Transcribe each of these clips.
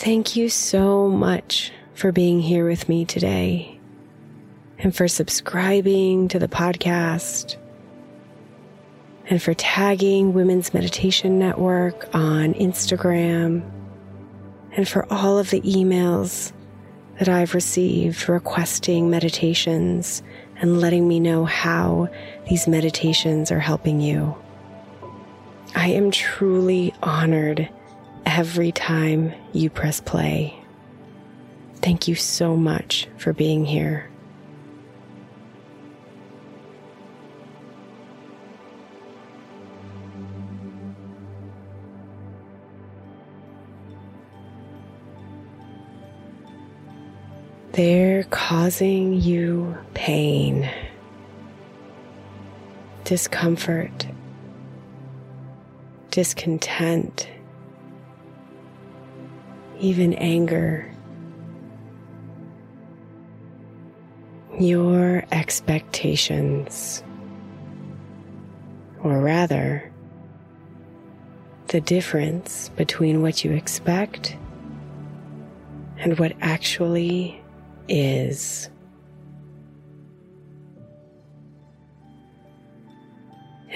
Thank you so much for being here with me today and for subscribing to the podcast and for tagging Women's Meditation Network on Instagram and for all of the emails that I've received requesting meditations and letting me know how these meditations are helping you. I am truly honored every time you press play. Thank you so much for being here. They're causing you pain, discomfort, discontent even anger. Your expectations, or rather, the difference between what you expect and what actually is.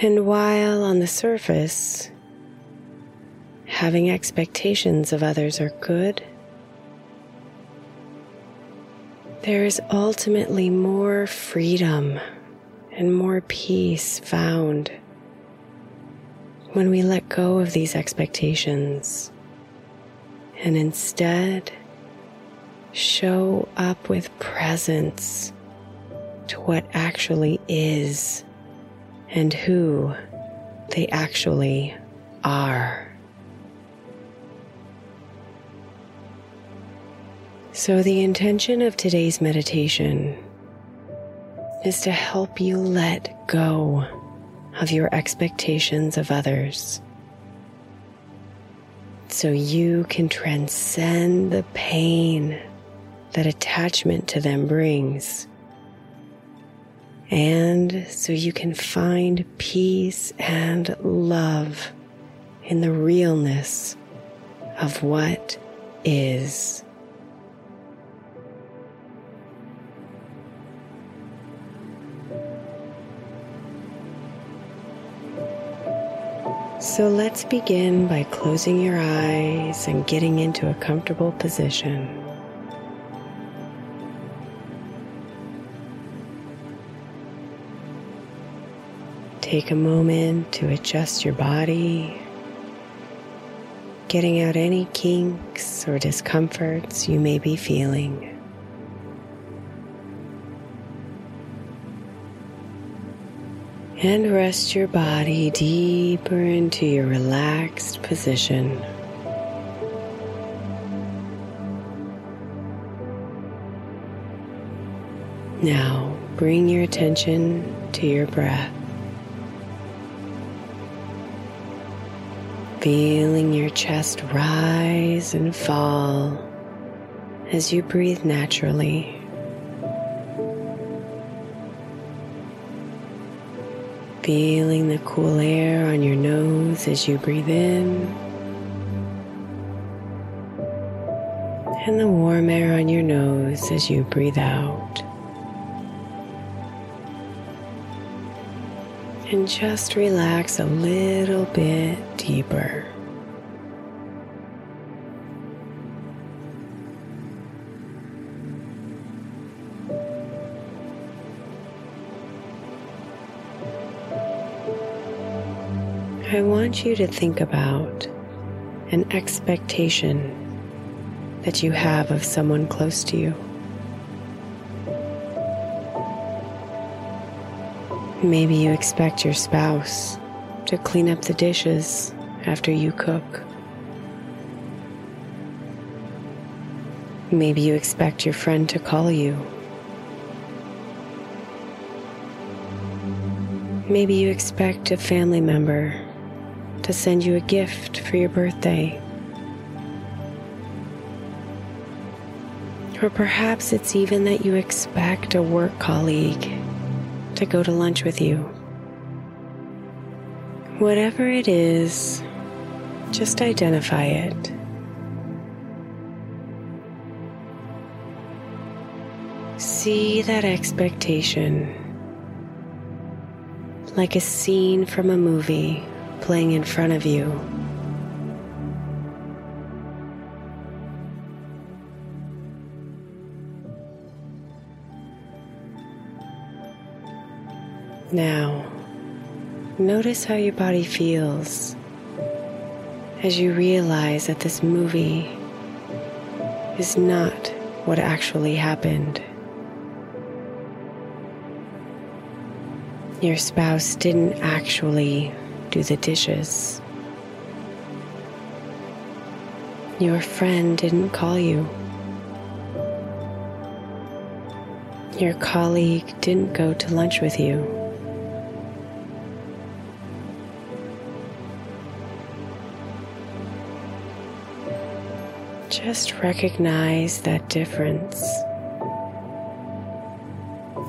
And while on the surface, having expectations of others are good, there is ultimately more freedom and more peace found when we let go of these expectations and instead show up with presence to what actually is and who they actually are. So, the intention of today's meditation is to help you let go of your expectations of others so you can transcend the pain that attachment to them brings. And so you can find peace and love in the realness of what is. So let's begin by closing your eyes and getting into a comfortable position. Take a moment to adjust your body, getting out any kinks or discomforts you may be feeling. And rest your body deeper into your relaxed position. Now bring your attention to your breath. Feeling your chest rise and fall as you breathe naturally. Feeling the cool air on your nose as you breathe in, and the warm air on your nose as you breathe out. And just relax a little bit deeper. I want you to think about an expectation that you have of someone close to you. Maybe you expect your spouse to clean up the dishes after you cook. Maybe you expect your friend to call you. Maybe you expect a family member to send you a gift for your birthday. Or perhaps it's even that you expect a work colleague to go to lunch with you. Whatever it is, just identify it. See that expectation like a scene from a movie playing in front of you. Now, notice how your body feels as you realize that this movie is not what actually happened. Your spouse didn't actually do the dishes. Your friend didn't call you. Your colleague didn't go to lunch with you. Just recognize that difference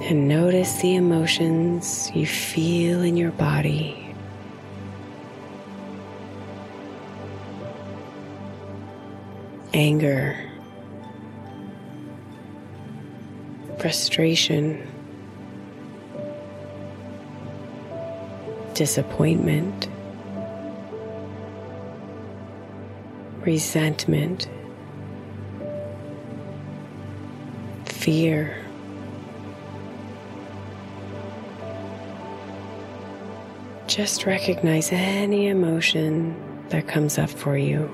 and notice the emotions you feel in your body. Anger, frustration, disappointment, resentment, fear. Just recognize any emotion that comes up for you.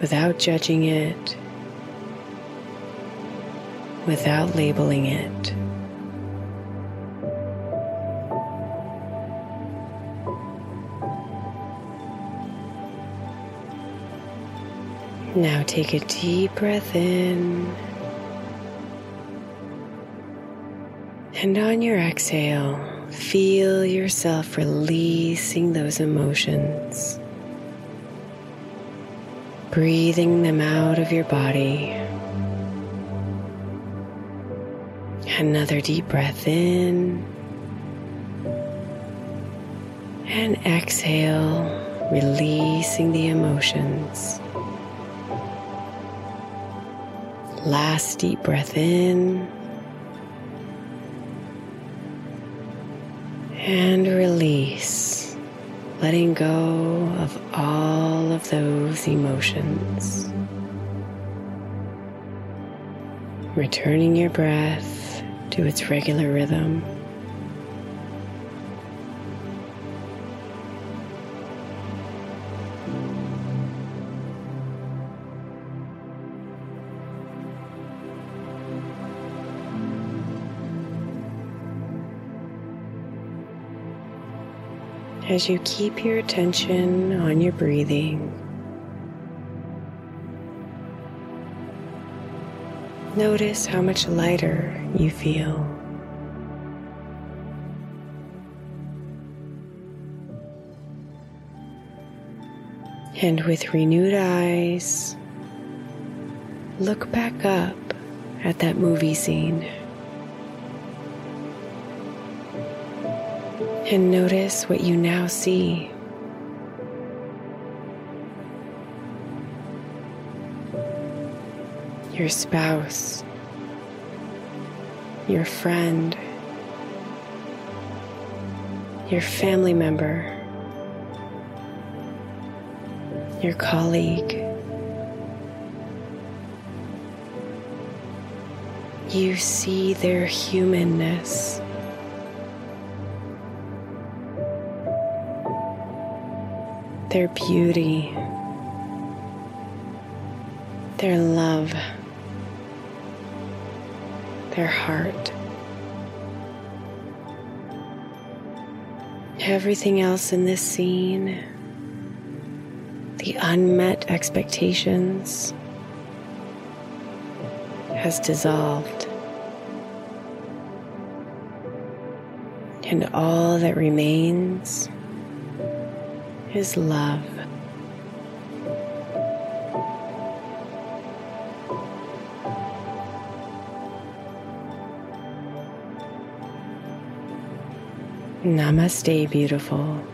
Without judging it, without labeling it. Now take a deep breath in. And on your exhale, feel yourself releasing those emotions breathing them out of your body. Another deep breath in. And exhale, releasing the emotions. Last deep breath in. And release, letting go of all of those emotions. Returning your breath to its regular rhythm. As you keep your attention on your breathing. Notice how much lighter you feel. And with renewed eyes, look back up at that movie scene. And notice what you now see. Your spouse, your friend, your family member, your colleague. You see their humanness. Their beauty, their love, their heart. Everything else in this scene, the unmet expectations, has dissolved. And all that remains his love. Namaste, beautiful.